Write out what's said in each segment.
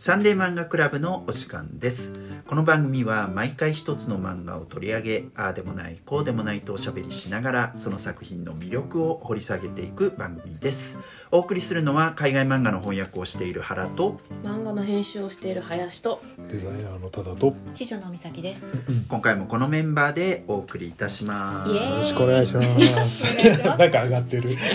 サンデー漫画クラブのお時間です。この番組は毎回一つの漫画を取り上げああでもないこうでもないとおしゃべりしながらその作品の魅力を掘り下げていく番組です。お送りするのは海外漫画の翻訳をしている原と漫画の編集をしている林とデザイナーのただと。よ師匠の美咲です。今回もこのメンバーでお送りいたします。イエーイ。ろしくお願いします。なんか上がってる。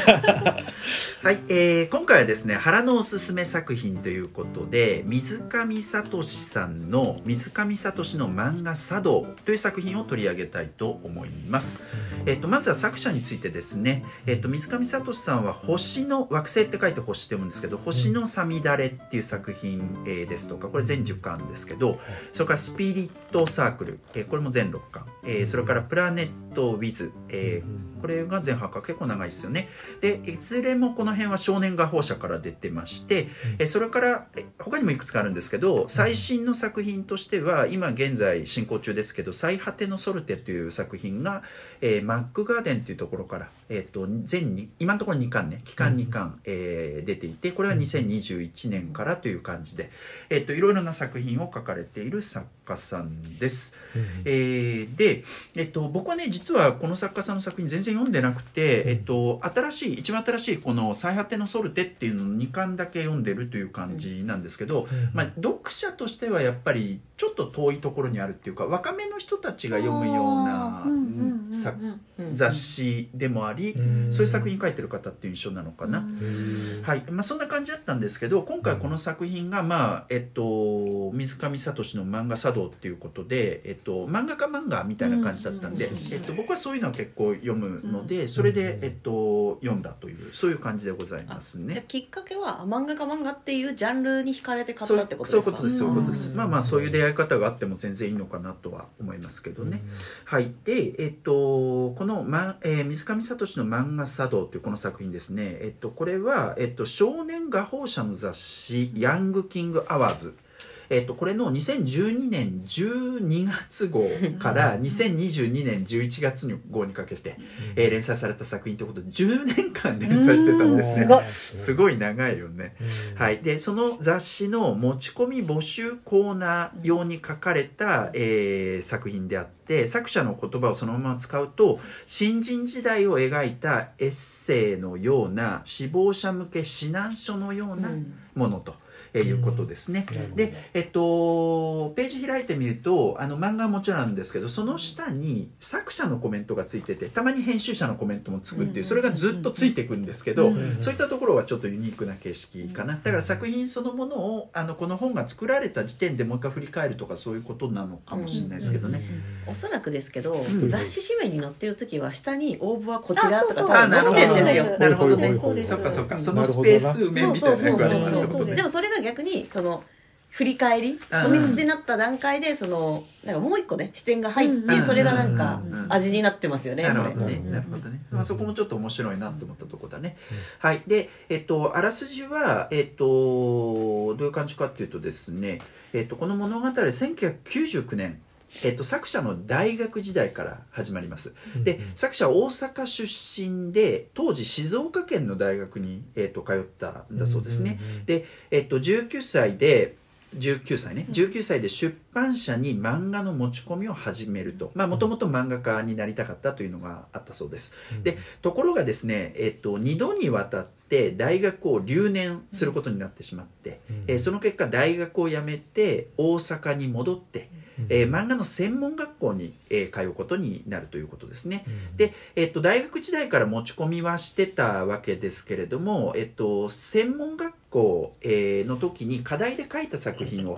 はい、えー今回はですね原のおすすめ作品ということで水上聡さんの水上聡の漫画茶道という作品を取り上げたいと思います、えっとまずは作者についてですね、えっと水上聡さんは星の惑星って書いて星って読むんですけど星のさみだれっていう作品、えーですとかこれ全10巻ですけどそれからスピリットサークル、えーこれも全6巻、えーそれからプラネットウィズ、えーこれが全8巻結構長いですよね。でいずれもこの辺は少年画報社から出てまして、えそれからえ他にもいくつかあるんですけど最新の作品としては今現在進行中ですけど「最果てのソルテ」という作品が、えーマックガーデンというところから、えー、と全に今のところ2巻ね期間2巻、えー出ていてこれは2021年からという感じで、えー、といろいろな作品を書かれている作家さんです。えーで、えっと、僕はね実はこの作家さんの作品全然読んでなくて、うんえっと、新しい一番新しいこの「最果てのソルテ」っていうのの2巻だけ読んでるという感じなんですけど、まあ、読者としてはやっぱりちょっと遠いところにあるっていうか若めの人たちが読むような雑誌でもあり、そういう作品書いてる方っていう印象なのかな。はい。まあ、そんな感じだったんですけど今回この作品が、まあえっと、水上聡の漫画茶道っていうことで、えっと、漫画家漫画みたいな感じだったんで、うんえっと、僕はそういうのは結構読むのでそれで、えっと、読んだというそういう感じでございますじゃ。きっかけは漫画家漫画っていうジャンルに惹かれて買っそうたってことですか？そういうことですそういうことです、ん。まあまあそういう出会い方があっても全然いいのかなとは思いますけどね、はい、で、えっと、この、まえー水上聡の漫画茶道というこの作品ですね、えっと、これは、えっと、少年画報社の雑誌「ヤングキングアワーズ」えっと、これの2012年12月号から2022年11月号にかけて、えー連載された作品ということで10年間連載してたんですね。すごい。すごい長いよね。はい、でその雑誌の持ち込み募集コーナー用に書かれた、えー作品であって作者の言葉をそのまま使うと新人時代を描いたエッセイのような死亡者向け指南書のようなうん。ものと、えーいうことですね。で、えっと、ページ開いてみるとあの漫画はもちろんなんですけどその下に作者のコメントがついててたまに編集者のコメントもつくっていうそれがずっとついていくんですけど、うんそういったところはちょっとユニークな形式かな。だから作品そのものをあのこの本が作られた時点でもう一回振り返るとかそういうことなのかもしれないですけどね。おそらくですけど、ん。雑誌紙面に載ってる時は下に応募はこちらとか多分載ってるんですよ。なるほど。ね。そうです。そっかそっか。うんそのスペース面みたいなでもそれが逆にその振り返りうんコミックスになった段階でそのなんかもう一個ね視点が入っうんてそれがなんかうん味になってますよねなるほどね。なるほどね。まあそこもちょっと面白いなと思ったところだね。はい。で、えっとあらすじはえっとどういう感じかっていうとですね、えっとこの物語は1999年。えっと、作者の大学時代から始まります。で作者は大阪出身で当時静岡県の大学に、えっと通ったんだそうですね、で、えっと、19歳で19歳ね。19歳で出版社に漫画の持ち込みを始めると。もともと漫画家になりたかったというのがあったそうです。でところがですね、えっと、2度にわたって大学を留年することになってしまって、えーその結果大学を辞めて大阪に戻って、えー漫画の専門学校に、えー通うことになるということですね。でえっと、大学時代から持ち込みはしてたわけですけれども、えっと、専門学校、えーの時に課題で書いた作品を、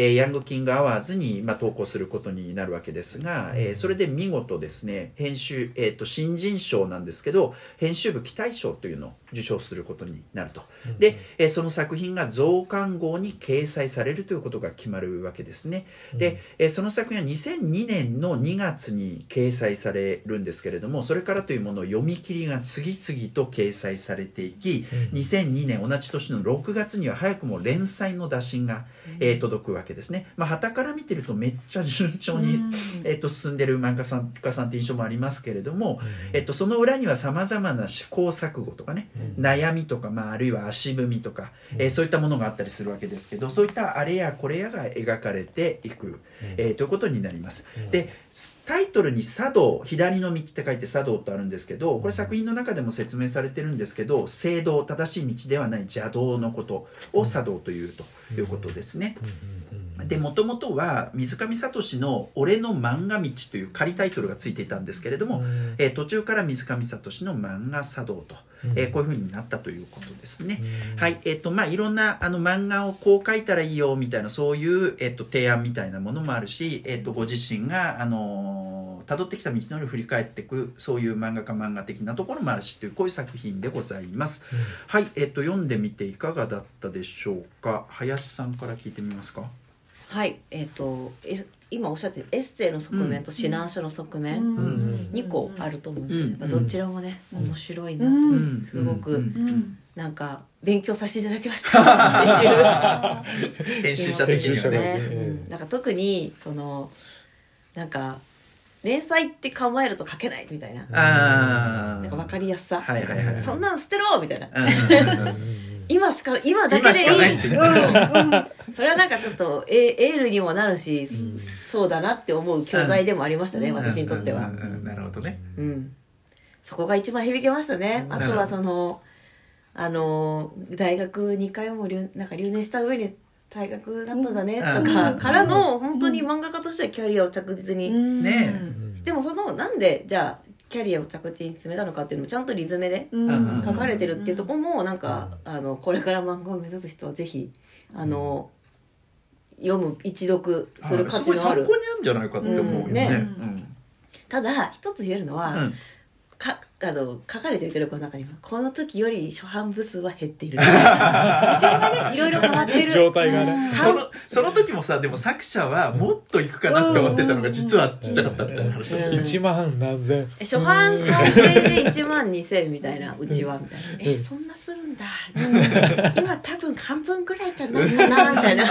えーヤングキングアワーズに、まあ、投稿することになるわけですが、えーそれで見事ですね編集、えー、と新人賞なんですけど編集部期待賞というのを受賞することになると。で、えーその作品が増刊号に掲載されるということが決まるわけですね。で、えーその作品は2002年の2月に掲載されるんですけれどもそれからというものを読み切りが次々と掲載されていき2002年同じ年の6月には早くも連載の打診が、えー届くわけですね。まあ、旗から見てるとめっちゃ順調に、えー、と進んでる漫画さん家さんって印象もありますけれども、えっと、その裏にはさまざまな試行錯誤とかね悩みとか、まあ、あるいは足踏みとか、えーそういったものがあったりするわけですけどそういったあれやこれやが描かれていく、えーということになります。でタイトルに「茶道」「左の道」って書いて「茶道」とあるんですけどこれ作品の中でも説明されてるんですけど正道正しい道ではない邪道のことを茶道というということですね。でもともとは水上聡の「俺の漫画道」という仮タイトルがついていたんですけれども、えー途中から水上聡の漫画茶道と、えーこういうふうになったということですね。はい、えっ、と、まあ、いろんな、あの、漫画をこう書いたらいいよ、みたいな、そういう、えっ、と、提案みたいなものもあるし、えっ、と、ご自身が、あのー辿ってきた道のりを振り返っていく、そういう漫画家漫画的なところもあるし、という、こういう作品でございます。はい、えっ、と、読んでみていかがだったでしょうか？林さんから聞いてみますか？はいえっ、とえ今おっしゃってるエッセイの側面と指南書の側面、ん2個あると思うんですけど、うんやっぱどちらもね、面白いなと、うん。すごく、なんか勉強させていただきました。っていう編集者的にはね。なんか特にそのなんか連載って構えると書けないみたいな。なんか分かりやすさ、はいはいはい。そんなの捨てろみたいな、今しか今だけでいい。ってね。それはなんかちょっとエエールにもなるし、うん。そうだなって思う教材でもありましたね、私にとっては、うんうんうんなるほどね。うん、そこが一番響きましたね。あとはその、あの、大学2回も留なんか留年した上に大学だったんだねとか、うん。からの、本当に漫画家としてはキャリアを着実に。ね。でもその、なんで、じゃあ、キャリアを着実に詰めたのかっていうのもちゃんとリズムでん。書かれてるっていうところも、なんか、あの、これから漫画を目指す人はぜひ、あの、読む、一読する価値のある。すごい参考に。あるんじゃないかって思うよね。うん。ね。うん。ただ、一つ言えるのは、うん。かあの書かれてるけどこの中には。この時より初版部数は減っている。事情がねいろいろ変わってる。状態がね。そのその時もさでも作者はもっといくかなって思ってたのが実はちっちゃかったみたいな話。だうん。1万何千。え初版最低で1万2000みたいなうちはみたいな。えそんなするんだ。今多分半分ぐらいじゃないかなみたいな。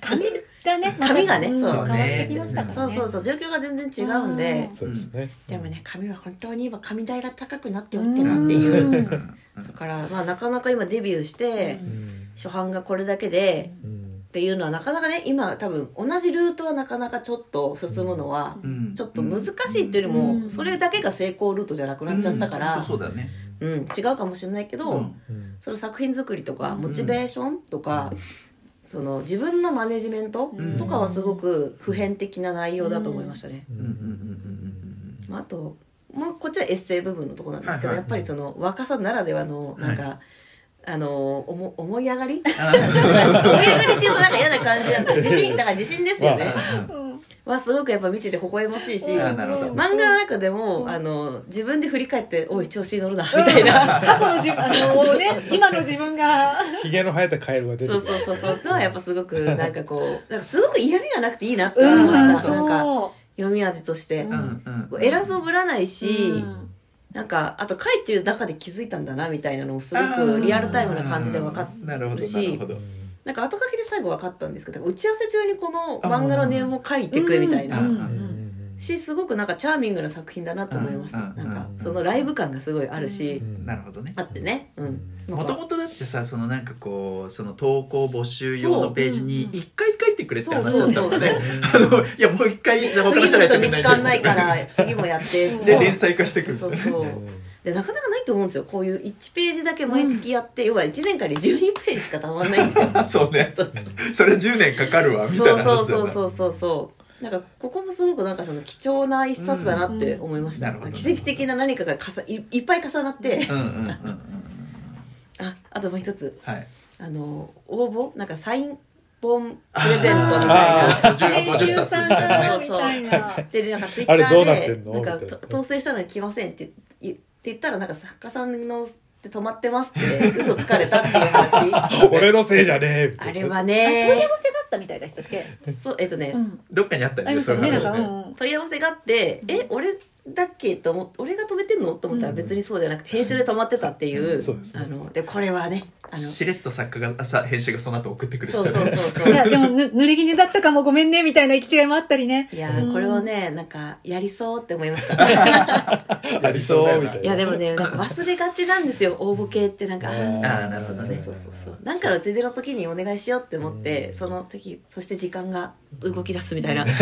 髪がね髪がねまたそう。変わってきましたからね。そうそうそう。状況が全然違うんで。そうですね。でもね髪は本当に今髪代が高くなっておってなっていう。うん。だからまあなかなか今デビューしてうん。初版がこれだけでうんっていうのはなかなかね今多分同じルートはなかなかちょっと進むのはうん。ちょっと難しいっていうよりもうん。それだけが成功ルートじゃなくなっちゃったかうん。らそうだね。うん。違うかもしれないけどその作品作りとかん。モチベーションとかその自分のマネジメントうんとかはすごく普遍的な内容だと思いましたね。うん。うん。うん。うん。うんもうこっちはエッセイ部分のところなんですけど、はいはい。やっぱりその若さならではのなんか、あの思思い上がり？あ 思い上がりっていうとなんか嫌な感じなんだ。自信だから自信ですよね、はすごくやっぱ見てて微笑ましいし漫画の中でもあの自分で振り返って「おい調子に乗るな」みたいな。過去の自分 あのね今の自分が。ひげの生えたカエルが出てそうそうそうそう。のはやっぱすごくなんかこうなんかすごく嫌味がなくていいなって思いました、なんかそ読み味として、ううん偉そうぶらないし、うん。なんかあと書いてる中で気づいたんだなみたいなのもすごくリアルタイムな感じで分かっなるほどなるほど。なんか後書きで最後分かったんですけど打ち合わせ中にこの漫画のネームを書いてくみたいな、うんうんしすごくなんかチャーミングな作品だなと思いました、うんなんかうん。そのライブ感がすごいあるし、うんなるほどね。あってね。うん。なんか。もともとだってさそのなんかこうその投稿募集用のページに一回書いてくれって話だったもんね。あのいやもう一回他次の人がやって人見つかんないから次もやって。で連載化してくる。そうそうでなかなかないと思うんですよ。こういう1ページだけ毎月やって、要は1年間で12ページしかたまんないんですよ。そうね。そうそう。それ10年かかるわみたいそうなそうそうそうそうそうなんかここもすごくなんかその貴重な一冊だなって思いました、うんなるほどね奇跡的な何かがかさいいっぱい重なって、うんうんうんうん。う んああともう一つ。はい。あの応募？なんかサイン本プレゼントみたいな。あ50 50冊みたいなねそうそうみたいな。でなんかツイッターでなんか当選したのに来ませんって言って言ったらなんか作家さんので止まってますって嘘つかれたっていう話。俺のせいじゃねえみたいなあれは問い合わせがねあったみたいでしたっけ？そうえっとね、うん。どっかにあったよありね。ましたね。問い合わせがあって「え俺だっけと思って俺が止めてんの？と思ったら別にそうじゃなくて編集で止まってたっていう、あのでこれはねあのしれっと作家が朝編集がその後送ってくるそうそうそうそう。いやでもぬ濡れ衣だったかもごめんねみたいな行き違いもあったりね。いやーこれはねなんかやりそうって思いました。やりそうみたいないやでもねなんか忘れがちなんですよ応募系ってなんか。あーあーなるほどね。そうそうそうそう。なんかのついでの時にお願いしようって思ってその時そして時間が動き出すみたいな。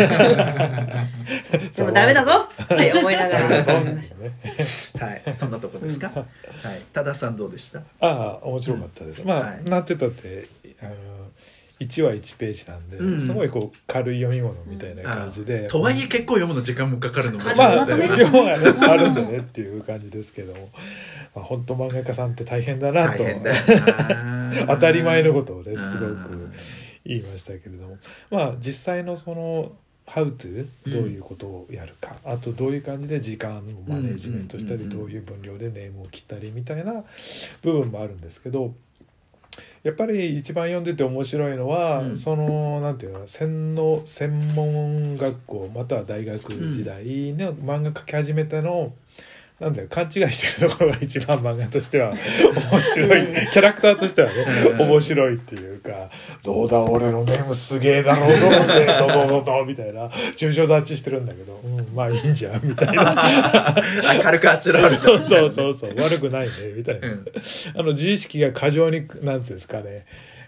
でもダメだぞって思いながら。そう思いましたですね。はい。そんなとこですか、はい。多田さんどうでした？ああ面白かったです、まあ、はい。なんて言ったってあの1話1ページなんで、うん。すごいこう軽い読み物みたいな感じで、とはいえ結構読むの時間もかかるのもまあまとめる？量がねあるんでねっていう感じですけども、まあ、本当漫画家さんって大変だなと。大変だよな。当たり前のことをねうんすごく言いましたけれども。まあ実際のその「How to」どういうことをやるか、あとどういう感じで時間をマネジメントしたり、うんうんうん。うんどういう分量でネームを切ったりみたいな部分もあるんですけどやっぱり一番読んでて面白いのは、うん。そのなんていうの専の専門学校または大学時代の漫画描き始めたのなんだよ勘違いしてるところが一番漫画としては 面白い。キャラクターとしてはねうん。面白いっていうか「どうだ俺のネームすげえだろうと思ってドドドド」みたいな重症立ちしてるんだけど「うんまあいいんじゃん」みたいな。あ軽くあしらわ。れたそうそうそうそう悪くないねみたいな、うん。あの自意識が過剰になんつうんですかね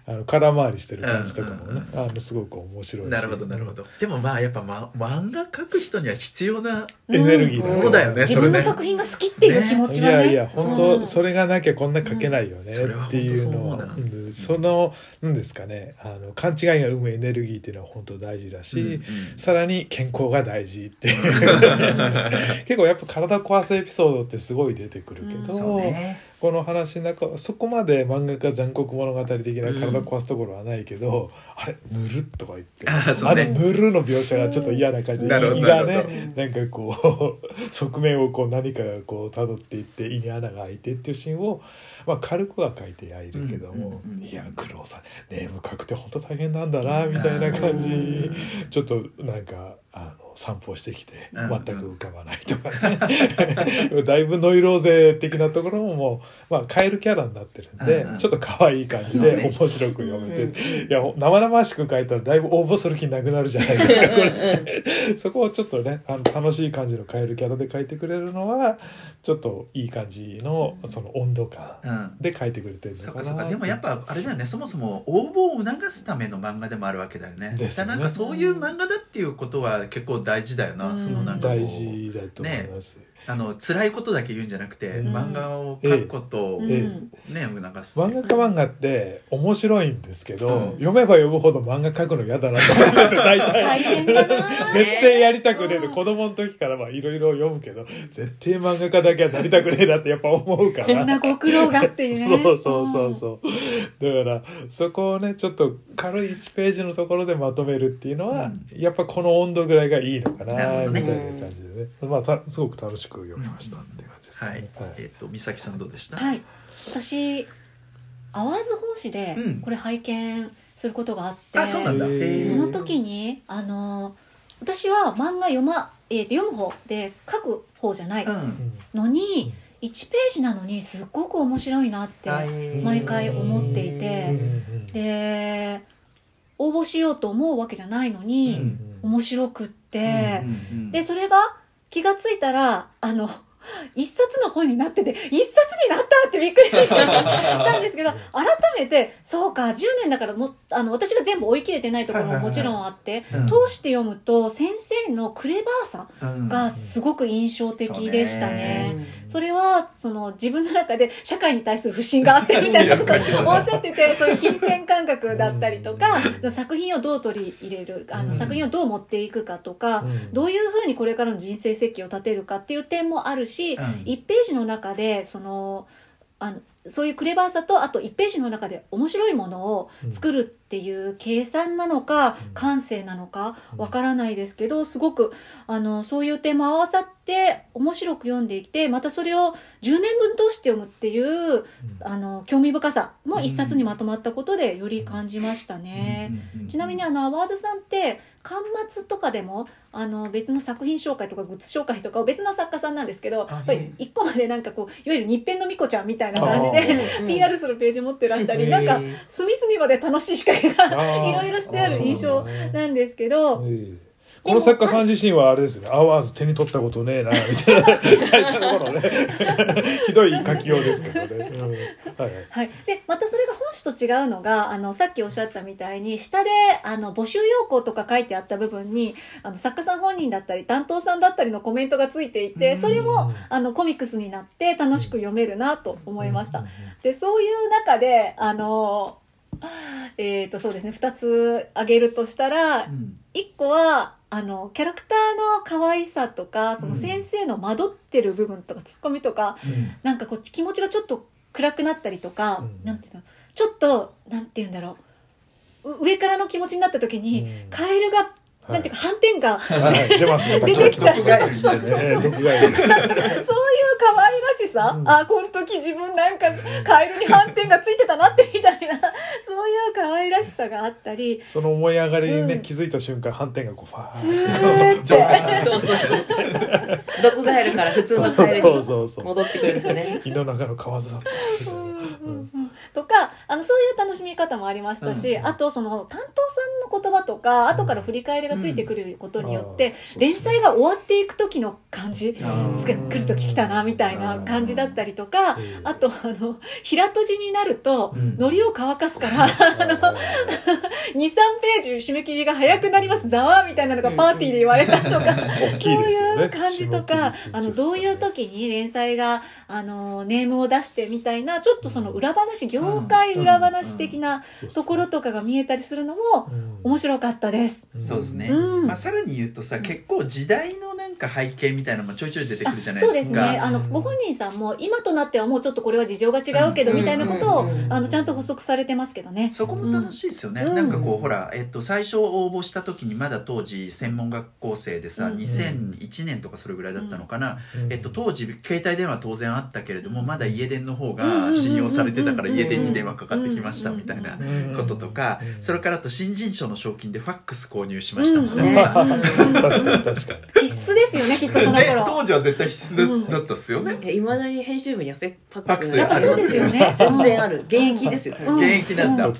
あの空回りしてる感じとかもね、あのすごく面白いし。なるほどなるほど。でもまあやっぱ、ま、漫画描く人には必要なエネルギーだうんだよね自それね。分の作品が好きっていう気持いちはね。やいや本当、うん。それがなきゃこんな書けないよねっていうのは。うん。そのなんですかね。あの勘違いが生むエネルギーっていうのは本当大事だし、うんうん。さらに健康が大事っていう。結構やっぱ体壊すエピソードってすごい出てくるけど、そうねこの話の中そこまで漫画家残酷物語的な体壊すところはないけど、あれ塗るとか言ってあね。の塗るの描写がちょっと嫌な感じ。で胃がねなんかこう 側面をこう何かがこう辿っていって胃に穴が開いてっていうシーンを、まあ、軽くは書いてはいるけども、うんうんうんいや苦労さんネーム書くって本当大変なんだなみたいな感じ。ちょっとなんかあの散歩してきてうん全く浮かばないとかね。だいぶノイローゼ的なところももう、まあ、カエルキャラになってるんで、ちょっと可愛い感じで面白く読めて、うんいや生々しく書いたらだいぶ応募する気なくなるじゃないですかこれ。そこをちょっとねあの楽しい感じのカエルキャラで書いてくれるのはちょっといい感じのその温度感うん。で書いてくれてるのかな。でもやっぱあれだよね。そもそも応募を促すための漫画でもあるわけだよね。ですよね。なんかそういう漫画だっていうことは結構大事だよな、うんそのなんか大事だと思います、あの辛いことだけ言うんじゃなくて、うん。漫画を描くことをうん。ね、え促す。漫画家漫画って面白いんですけど、うん。読めば読むほど漫画描くの嫌だなと思いますよ大体。大変だな。絶対やりたくねえでうん子供の時からまあいろいろ読むけど絶対漫画家だけはなりたくねえなってやっぱ思うから。こんなご苦労があってね。そうそうそうそう。だからそこをねちょっと軽い1ページのところでまとめるっていうのは、やっぱこの温度ぐらいがいいのかななるほどね。みたいな感じでね、まあたすごく楽しく読みましたっていう感じですかはい。ね、はい。えっ、と美咲さんどうでした、はい。私アワーズ本誌でうんこれ拝見することがあって、あそうなんだ。その時にあの私は漫画読,、まえーと読む方で書く方じゃないうん。のに、1ページなのにすっごく面白いなって、毎回思っていて。で応募しようと思うわけじゃないのに、うん。面白くって、うんうん。でそれが気がついたらあの一冊の本になってて一冊になったってびっくりしたんですけど 改めてそうか10年だからもあの私が全部追い切れてないところももちろんあって、うん。通して読むと先生のクレバーさうん。がすごく印象的でしたね。うんそれはその自分の中で社会に対する不信があってみたいなことをおっしゃっててそういう金銭感覚だったりとか作品をどう取り入れるあのうん。作品をどう持っていくかとかうん。どういうふうにこれからの人生設計を立てるかっていう点もあるしうん。1ページの中でそのあのそういうクレバーさとあと1ページの中で面白いものを作るっていう計算なのかうん。感性なのかうん。わからないですけどすごくあのそういう点も合わさって面白く読んでいてまたそれを10年分通して読むっていうあの興味深さも一冊にまとまったことでより感じましたね。ちなみにあのアワードさんって巻末とかでもあの別の作品紹介とかグッズ紹介とかを別の作家さんなんですけどあやっぱり一個までなんかこういわゆる日編のみこちゃんみたいな感じあでー。PR するページ持ってらしたりなんか隅々まで楽しい仕掛けがいろいろしてある印象なんですけど。ええ。この作家さん自身はあれですよね、アワーズ手に取ったことねえなみたいな最初の頃ね。ひどい書きようですけどね、うん。はいはい。はい、でまたそれが本誌と違うのがあのさっきおっしゃったみたいに下であの募集要項とか書いてあった部分にあの作家さん本人だったり担当さんだったりのコメントがついていてそれもあのコミックスになって楽しく読めるなと思いました。でそういう中であの えー、とそうですね。2つ挙げるとしたらうん。1個はあのキャラクターの可愛さとかその先生の惑ってる部分とかツッコミとか、うん。なんかこう気持ちがちょっと暗くなったりとか、うん。なんていうの？ちょっとなんて言うんだろう。う上からの気持ちになった時に、うん。カエルが、なんていうか反転が、はい。出ますね。出てきちゃう。毒ガエルみたいなね。毒ガエルそう。いう可愛らしさ、うん。あこの時自分なんかカエルに反転がついてたなってみたいな。そういう可愛らしさがあったり。その思い上がりにね、うん。気づいた瞬間反転がこうファずーーっ浄化されてそう。そうそうそう。毒ガエルから普通のカエルにそうそう戻ってくるんですよね。胃の中の蛙だったとかあのそういう楽しみ方もありましたし、うんあとその担当さんの言葉とか後から振り返りがついてくることによって、連載が終わっていく時の感じ。すが来る時来たなみたいな感じだったりとかええ。あとあの平閉じになるとうん。海苔を乾かすからあの 23ページ締め切りが早くなりますざわみたいなのがパーティーで言われたとか。そういう感じとか、あのどういう時に連載があのネームを出してみたいなちょっとその裏話、業界裏話的なところとかが見えたりするのも面白かったです。そうですね、うん。まあ、さらに言うとさ結構時代のなんか背景みたいなのもちょいちょい出てくるじゃないそうでかですすね。あのご本人さんも今となってはもうちょっとこれは事情が違うけどうんみたいなことをあのちゃんと補足されてますけどね。そこも楽しいですよね、うん。なんかこうほら、えっと、最初応募した時にまだ当時専門学校生でさ、うん2001年とかそれぐらいだったのかな、うん。えっと、当時携帯電話当然あったけれどもまだ家電の方が信用されてたからうん家電に電話かかってきましたみたいなうんこととかうんそれからあと新人賞の賞金でファックス購入しましたみたいねな、確かに確かに。必須ですよねきっとそのね、頃。当時は絶対必須だったっすよね、いまだに編集部にはフェックスやっぱそうですよね。全然ある。現役ですよ、うん。現役なんだ。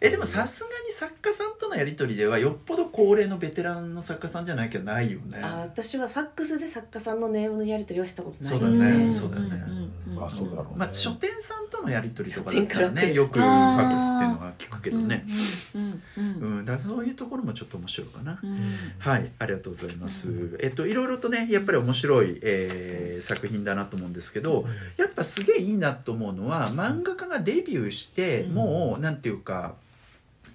えでもさすがに作家さんとのやり取りではよっぽど高齢のベテランの作家さんじゃないけどないよね。あ私はファックスで作家さんのネームのやり取りはしたことない。そうだねん。そうだよね。うんまあそうだろうね。まあ書店さんとのやり取りとかだ書ったらねよくファックスっていうのは聞くけどね。うんうん。うんうんだそういうところもちょっと面白いかな。うん。はい。ありがとうございます。えっといろいろとねやっぱり面白い、えー作品だなと思うんですけどやっぱすげえいいなと思うのは漫画家がデビューしてうん。もうなんていうか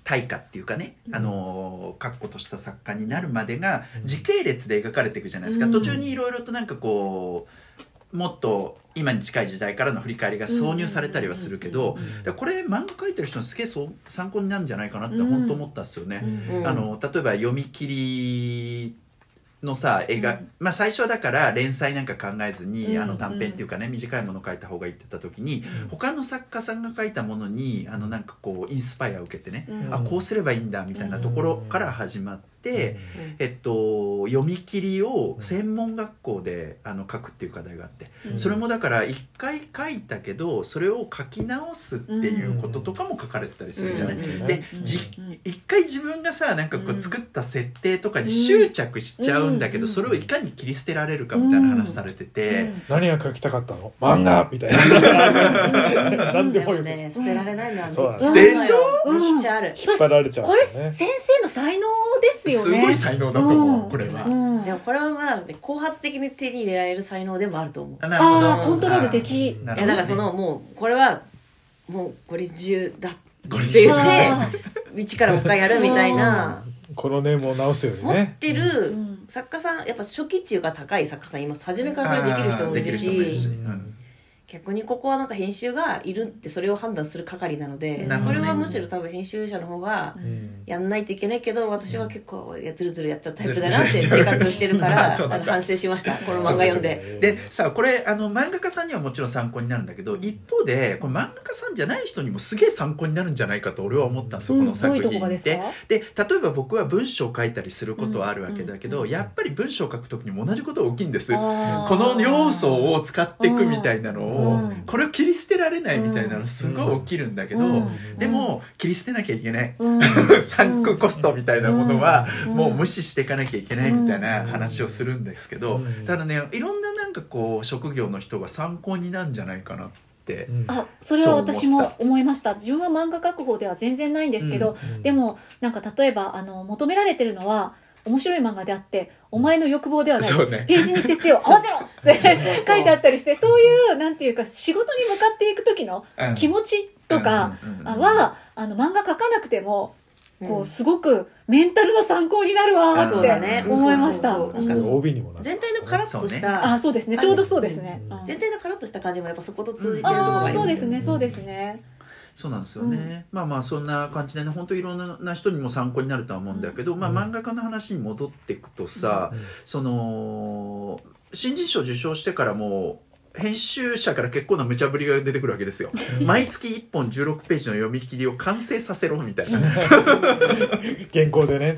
大家っていうかね、うん。あの確固とした作家になるまでがうん。時系列で描かれていくじゃないですか、うん。途中にいろいろとなんかこうもっと今に近い時代からの振り返りが挿入されたりはするけど、これ漫画描いてる人のすげえそう参考になるんじゃないかなってうん本当思ったっすよね。うん。あの例えば読み切りのさ映画、うん。まあ最初はだから連載なんか考えずに、うん。あの短編っていうかね短いものを書いた方がいいって言った時にうん。他の作家さんが書いたものにあのなんかこうインスパイアを受けてね、うん。あこうすればいいんだみたいなところから始まって、えっと、読み切りを専門学校であの書くっていう課題があって、うん。それもだから一回書いたけどそれを書き直すっていうこととかも書かれてたりするじゃない？うんで一回自分がさなんかこううん。作った設定とかに執着しちゃうんだけど、うん。それをいかに切り捨てられるかみたいな話されてて、何が書きたかったの？漫画？みたいな。何ででもよね捨てられないのはめっちそうゃあるのよ。でしょ？引っ張られちゃうんこれ先生の才能ですよね。すごい才能だと思う、うん。これは。うん。でもこれはまだね後発的に手に入れられる才能でもあると思う。あなるほど。ああコントロールでき。なるほどね。いやだからそのもうこれはもうこれ中だこれって言ってあ一からもう一回やるみたいな。このネームを直すより持っねてーるうん。作家さんやっぱ初期値が高い作家さんいます初めからそれできる人もいるし。し。うん逆にここはなんか編集がいるってそれを判断する係なので、ねそれはむしろ多分編集者の方がうん。やんないといけないけど私は結構いやずるずるやっちゃうタイプだなって自覚してるかまらあの 反省しました。この漫画読んで。でさこれあの漫画家さんにはもちろん参考になるんだけど一方でこれ漫画家さんじゃない人にもすげえ参考になるんじゃないかと俺は思ったんですよ、うん。この作品でで例えば僕は文章を書いたりすることはあるわけだけど、うんやっぱり文章を書く時にも同じことが起きるんです。この要素を使っていくみたいなのを、うん。これを切り捨てられないみたいなのすごい起きるんだけど、うん。でも切り捨てなきゃいけない、うん。サンクコストみたいなものはうん。もう無視していかなきゃいけないみたいな話をするんですけど、うん。ただねいろんななんかこう職業の人が参考になるんじゃないかなって、うんあそれは私も思いました。自分は漫画描く方では全然ないんですけど、うん。でもなんか例えばあの求められてるのは面白い漫画であってお前の欲望ではない、ね。ページに設定を合わせろ。って 書いてあったりしてそう。いうなんていうか仕事に向かっていく時のうん気持ちとかは、あの漫画描かなくてもこううんすごくメンタルの参考になるわーそうって思いました。全体のカラッとした、あそうですね。ちょうどそうですね。全体のカラッとした感じもやっぱそこと通じてるところがありますそうですね。そうですね。そうなんですよね、まあまあそんな感じでね本当いろんな人にも参考になるとは思うんだけど、まあうん漫画家の話に戻っていくとさ、その新人賞受賞してからもう編集者から結構な無茶ぶりが出てくるわけですよ。毎月1本16ページの読み切りを完成させろみたいな。原稿でね。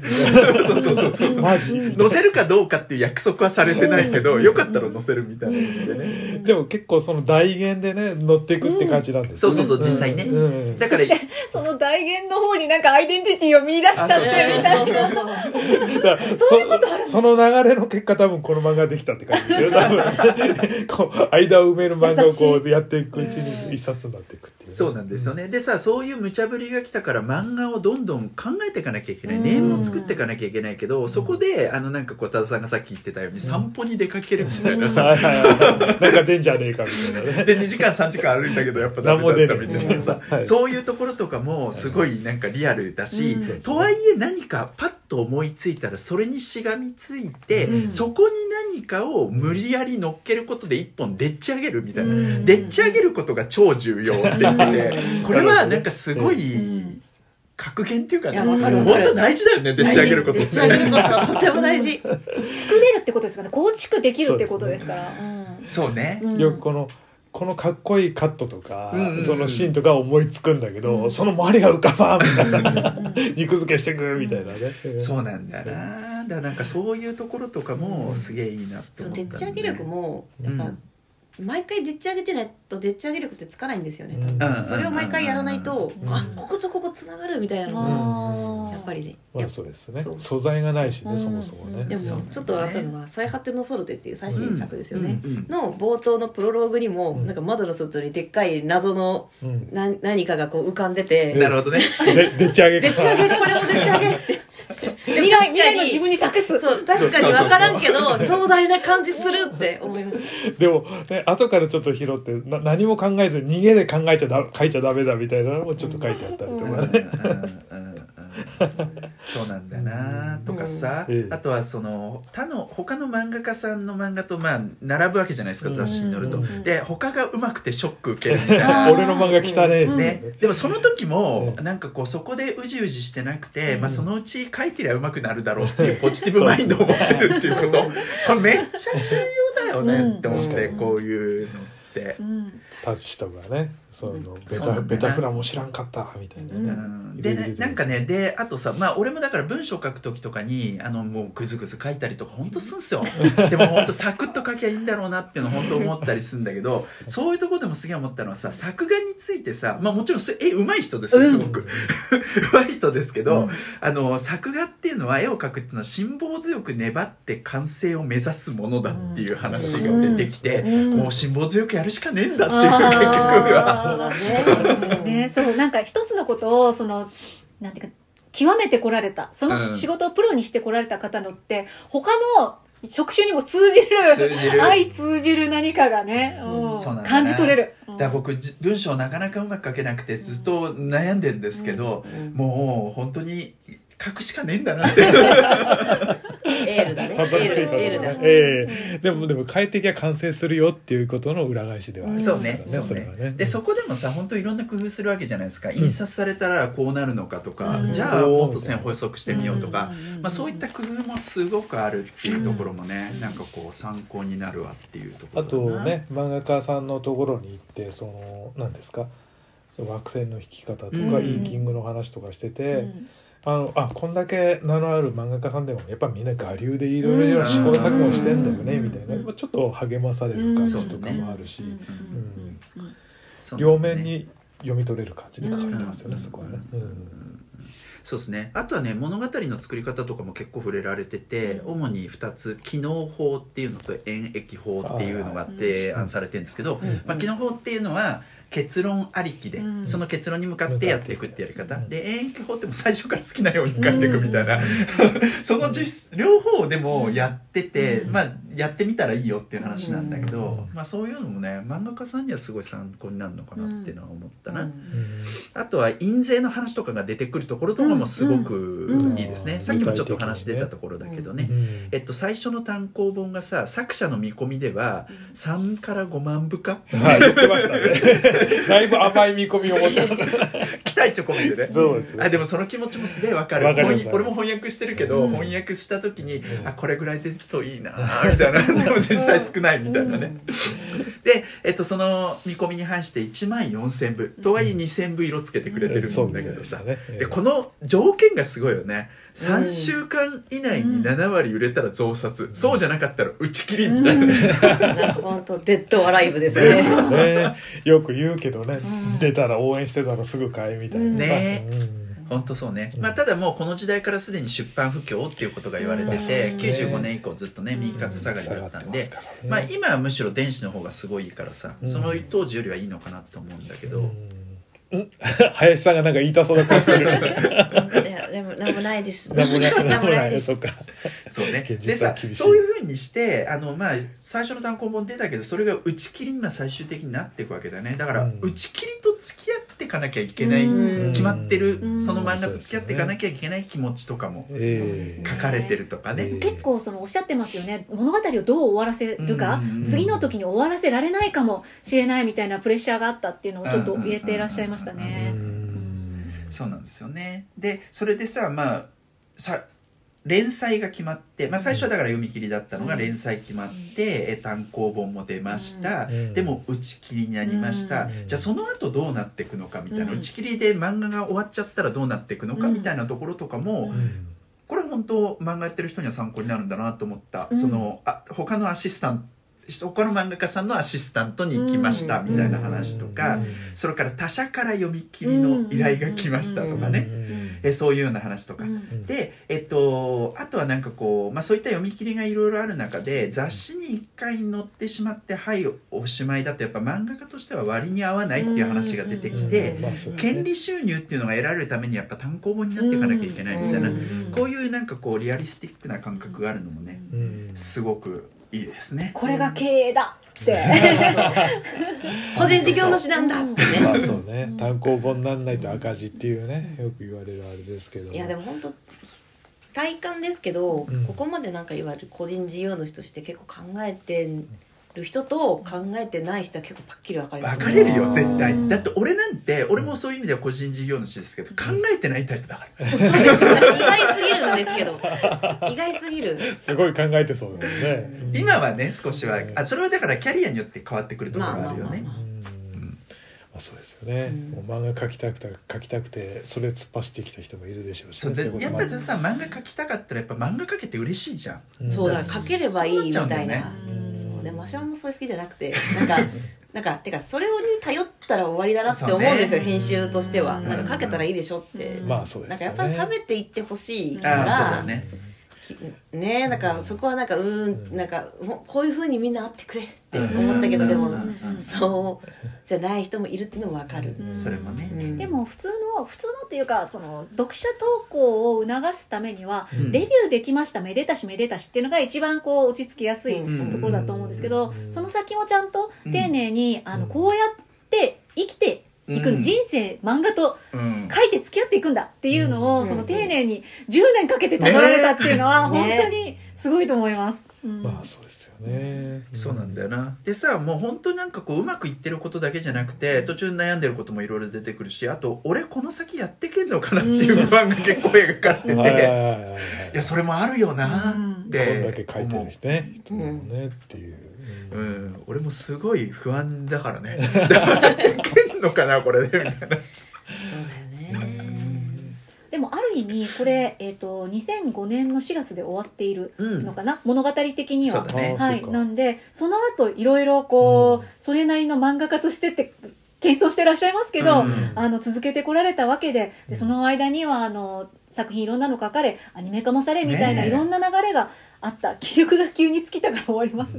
そうそうそうそう。マジ。載せるかどうかっていう約束はされてないけどよかったら載せるみたいなのでね。でも結構その代言でね乗っていくって感じなんですよね、うん。そうそうそう実際ね。うん。だから その代言の方になんかアイデンティティを見出しちゃってみたいな。そうそうそう。そその流れの結果多分この漫画ができたって感じですよ多分。こう間を埋める漫画をこうやっていくうちに一冊になっていくっていう。ね、そうなんですよね。でさそういう無茶ぶりが来たから漫画をどんどん考えていかなきゃいけない。うん。ネームを作っていかなきゃいけないけどそこであのなんかこう多田さんがさっき言ってたように散歩に出かけるみたいなさ。はいはいはい。なんか出んじゃねえかみたいな。ね で2時間3時間歩いたけどやっぱダメだったみたいなさ、はいそういうところとかもすごいなんかリアルだし、うん。とはいえ何かパッと思いついたらそれにしがみついて、うん。そこに何かを無理やり乗っけることで一本でっち上げるみたいな、うん。でっち上げることが超重要って言っててうん。これはなんかすごいうん。格言っていうかね本当大事だよねでっち上げることっでってち上げることはとても大事。作れるってことですかね。構築できるってことですから。そうね、うん。よくこのこのかっこいいカットとか、うんうんうん。そのシーンとか思いつくんだけど、うん。その周りが浮かばんみたいな。うん肉付けしてくみたいなね、そうなんだよな。だからなんかそういうところとかもすげえいいなってでも思ったでっち上げ力もやっぱ、毎回でっち上げてないとでっち上げ力ってつかないんですよね多分。うん。それを毎回やらないと、うん。あこことここつながるみたいなのっぱりねまあやっそうですね。素材がないしね、うん。そもそもね、でもちょっと笑ったのは「最果てのソルテ」っていう最新作ですよね、うん。の冒頭のプロローグにも、うん。なんか窓の外にでっかい謎のうん。な何かがこう浮かんでて、なるほどね。ででっち上げでっち上げこれもでっち上げって。未来未来の自分に託す。そう確かに分からんけど壮大な感じするって思いましたでも、ね、後からちょっと拾ってな何も考えずに逃げで考えちゃだ書いちゃダメだみたいなのもちょっと書いてあったりとかね、そうなんだなとかさ、あとはその他の他の漫画家さんの漫画とまあ並ぶわけじゃないですかうん。雑誌に載ると、うん。で他がうまくてショック受けるみたいあなー 俺の漫画汚ね。ね、でもその時もうなんかこうそこでうじうじしてなくて、うん。まあ、そのうち書いてりゃうまくなるだろうっていうポジティブマインドを持ってるっていうこと。これめっちゃ重要だよねって思って、うん。こういうのって。うんタッチとかねそのベタベタフラも知らんかったみたいなね、うん。でねなんかねであとさまあ俺もだから文章書く時とかにあのもうグズグズ書いたりとか本当すんすよ。でも本当サクッと書きゃいいんだろうなっていうの本当思ったりするんだけど そういうところでもすげえ思ったのはさ作画についてさまあもちろんす絵うまい人ですよすごく、うまい人ですけど、あの作画っていうのは絵を描くっていうのは辛抱強く粘って完成を目指すものだっていう話が出てきて、うん。もう辛抱強くやるしかねえんだっていう。そうだね。そうですね。そうなんか一つのことをそのなんていうか極めてこられた。そのうん。仕事をプロにしてこられた方のって他の職種にも通じる通じる。相通じる何かがね、うん。感じ取れる。うん。だ僕じ文章なかなかうまく書けなくてずっと悩んでんですけど、うん。もう本当に書くしかねえんだなって。エールだね。エールエールだとこえ。えでもでも快適は完成するよっていうことの裏返しではありますからそうね。ね。そうね。れはねでそこでもさ本当いろんな工夫するわけじゃないですか。印刷されたらこうなるのかとか、うん。じゃあもっと線細くしてみようとか、うん。まあ、そういった工夫もすごくあるっていうところもね、なんかこう参考になるわっていうとこあろだな。とね漫画家さんのところに行ってその何ですか？その枠線の引き方とか、うん。インキングの話とかしてて、うんあのあこんだけ名のある漫画家さんでもやっぱみんな我流でいろいろ試行錯誤してんだよね、うん。みたいな、まあ、ちょっと励まされる感じとかもあるし、両面に読み取れる感じで書かれてますよね、うん。そこはね。うんそうですね。あとはね物語の作り方とかも結構触れられてて、うん。主に2つ機能法っていうのと演繹法っていうのがはい提案されてるんですけど、うん。まあ、機能法っていうのは結論ありきで、うん。その結論に向かってやっていくってやり方、うんで演繹法ってもう最初から好きなように書いていくみたいな、うん。その実両方でもやってて、うん。まあ、やってみたらいいよっていう話なんだけど、うん。まあ、そういうのもね漫画家さんにはすごい参考になるのかなっていうのは思ったな、とは印税の話とかが出てくるところとかもすごくうんいいですね、うんさっきもちょっとお話出たところだけどね、うんえっと、最初の単行本がさ作者の見込みでは3から5万部か？はい、言ってましたね。だいぶ甘い見込みを持ってます。期待値込めてね。そうですね。あでもその気持ちもすげえわかる。俺も翻訳してるけど、うん。翻訳した時に、うん。あこれぐらい出るといいなみたいな。でも実際少ないみたいなね、で、えっと、その見込みに反して1万4000部。とはいえ2000部色つけてくれてるんだけどさ、ね。でこの条件がすごいよね3週間以内に7割売れたら増刷、そうじゃなかったら打ち切りみたいな、なんか本当デッドアライブですよですよね。ね。よく言うけどね、ん。出たら応援してたらすぐ買えみたいなさ。ね。うん。本当そうね、うん。まあ、ただもうこの時代からすでに出版不況っていうことが言われてて、うん。そうですね。95年以降ずっとね右肩下がりだったんで、まあ、今はむしろ電子の方がすごいからさ、うん。その当時よりはいいのかなと思うんだけど、うん。うん。林さんがなんか言いたそうな顔してる。なんもないです。なんもない、なもない。です。そっ。か。そうね。現でさそういうふうにしてあの、まあ、最初の単行本出たけどそれが打ち切りにまあ最終的になっていくわけだよね。だから、うん。打ち切りと付き合っていかなきゃいけない、うん。決まってる、うん。その漫画と付き合っていかなきゃいけない気持ちとかも書かれてるとかね、えー結構そのおっしゃってますよね。物語をどう終わらせるか、うん。次の時に終わらせられないかもしれないみたいなプレッシャーがあったっていうのをちょっと入れていらっしゃいましたえね。うん。そうなんですよね。でそれでさまあさ連載が決まって、まあ、最初はだから読み切りだったのがうん。連載決まって、え単行本も出ました、うん。でも打ち切りになりました、うん。じゃあその後どうなっていくのかみたいな、うん。打ち切りで漫画が終わっちゃったらどうなっていくのかうん。みたいなところとかも、うん。これ本当漫画やってる人には参考になるんだなと思った、うん。そのあ他のアシスタント他の漫画家さんのアシスタントに行きましたみたいな話とか、うん。それから他社から読み切りの依頼が来ましたとかね、うん。えそういうような話とか、うん。で、えっと、あとはなんかこう、まあ、そういった読み切りがいろいろある中で雑誌に一回載ってしまってはいおしまいだとやっぱ漫画家としては割に合わないっていう話が出てきて、権利収入っていうのが得られるためにやっぱ単行本になっていかなきゃいけないみたいな、うん。こういうなんかこうリアリスティックな感覚があるのもねうん。すごくいいですね。これが経営だって。個人事業主なんだってね。まあそうね単行本なんないと赤字っていうねよく言われるあれですけどいやでも本当体感ですけど、うんここまでなんかいわゆる個人事業主として結構考えてる人と考えてない人は結構パッキリ分かります分かれるようん。絶対。だって俺なんて俺もそういう意味では個人事業主ですけど考えてないタイプだから。そうですよ。意外すぎるんですけど。意外すぎる。すごい考えてそうだよね。今はね少しはあそれはだからキャリアによって変わってくるところがあるよねまあまあまあまあ。うん。まあそうですよね、うん。もう漫画描きたくて描きたくてそれ突っ走ってきた人もいるでしょうし、そうやっぱりさ漫画描きたかったらやっぱ漫画描けて嬉しいじゃん。んそうだ書ければいいみたいな。ねうん。そうでもそれ好きじゃなくてなんか なんかてかそれに頼ったら終わりだなって思うんですよ、ね。編集としては。うんなんか書けたらいいでしょって、うん。まあそうですよね。なんかやっぱり食べていってほしいからだねきねだからそこはなんかうーんなんかもうこういうふうにみんなあってくれって思ったけどうん。でも。うん。そう。じゃない人もいるっていうのも分かる、うん。それもね。うんでも普通の普通のっていうかその読者投稿を促すためには、うん。レビューできましためでたしめでたしっていうのが一番こう落ち着きやすいうんところだと思うんですけど、うん。その先もちゃんと丁寧に、あうん。のこうやって生きていく、うん。人生漫画とうん。書いて付き合っていくんだっていうのを、うんその丁寧に10年かけてたどられたっていうのは、ね。本当にすごいと思います。うん。まあそうですよね。そうなんだよな。でさもう本当になんかこううまくいってることだけじゃなくて途中悩んでることもいろいろ出てくるしあと俺この先やってけんのかなっていう不安が結構描かれてて、はいやそれもあるよなうん。ってこんだけ書いてるしね人もねっていうう、ん、俺もすごい不安だからね。やってけんのかなこれでみたいな。そうだよね。でもある意味これ、えー、と2005年の4月で終わっているうん。のかな、物語的には。そうだ。ね。はい、なんでその後いろいろこう、うん。それなりの漫画家としてって謙遜してらっしゃいますけど、うん。あの続けてこられたわけでうん。でその間にはあの作品いろんなの書かれアニメ化もされみたいないろんな流れがあった。気力が急に尽きたから終わります。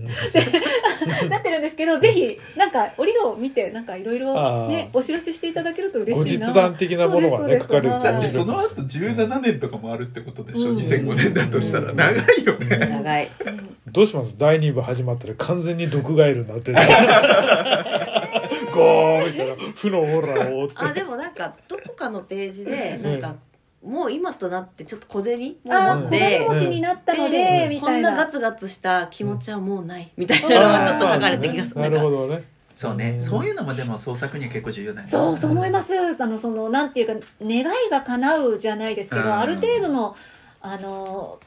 なってるんですけどぜひなんか折を見てなんかいろいろあねー。お知らせしていただけると嬉後しいな。日談的なものがねそうです書かれるとその後17年とかもあるってことでしょ、うん。2005年だとしたら。うん。長いよね、長い。うんどうします？第2部始まったら完全に毒ガエルになって。る ゴーみたいな。負のオーラを追って。あでもなんかどこかのページでなんかもう今となってちょっと小銭も持って小金持ちになったので、でみたいな。こんなガツガツした気持ちはもうないみたいなのがちょっと書かれた気がす。るななんかるほどね。そうね、うん。そういうのもでも創作には結構重要だよね。そうそう思います。あのそのなんていうか願いが叶うじゃないですけど、うん。ある程度のあの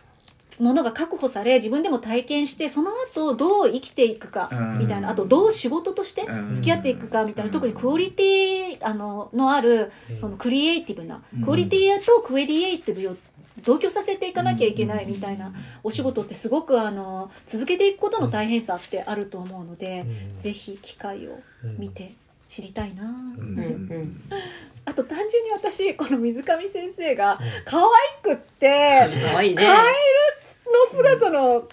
ものが確保され自分でも体験してその後どう生きていくかうん。みたいな、あとどう仕事としてうん。付き合っていくかみたいな、うん。特にクオリティあののあるうん。そのクリエイティブな、うん。クオリティとクエリエイティブを同居させていかなきゃいけないみたいなお仕事ってすごくあの続けていくことの大変さってあると思うので、ぜひ機会を見て知りたいな、うん。あと単純に私この水上先生がうん。可愛くって可愛いね。カエルの姿の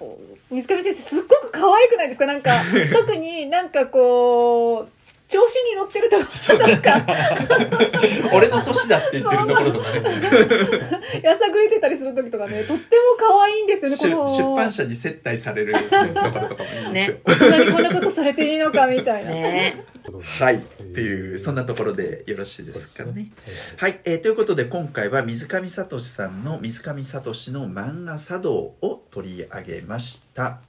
水上先生すっごく可愛くないですか？なんか 特になんかこう調子に乗ってるとこなんか。俺の年だって言ってるところとかね。やさぐれてたりする時とかねとっても可愛いんですよね出この。出版社に接待されるところとかもいいんですよ、大人にこんなことされていいのかみたいな、ね。はい。っていうそんなところでよろしいですかね。ね。はい、えーということで今回は水上聡さんの水上聡の漫画茶道を取り上げました、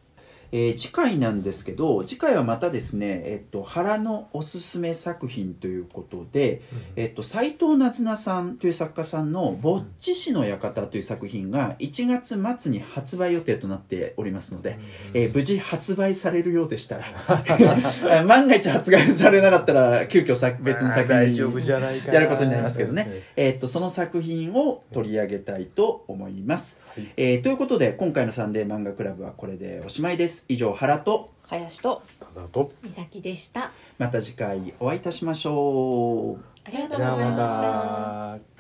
えー次回なんですけど次回はまたですね、えっと原のおすすめ作品ということで、えっと斉藤なずなさんという作家さんの「ぼっち氏の館」という作品が1月末に発売予定となっておりますので、えー無事発売されるようでしたらあ 万が一発売されなかったら急遽さ別の作品大丈夫じゃないかな。やることになりますけどね。えーっとその作品を取り上げたいと思います、はい。えーということで今回の「サンデー漫画クラブ」はこれでおしまいです以上原と林とただと。美咲でした。また次回お会いいたしましょう。ありがとうございました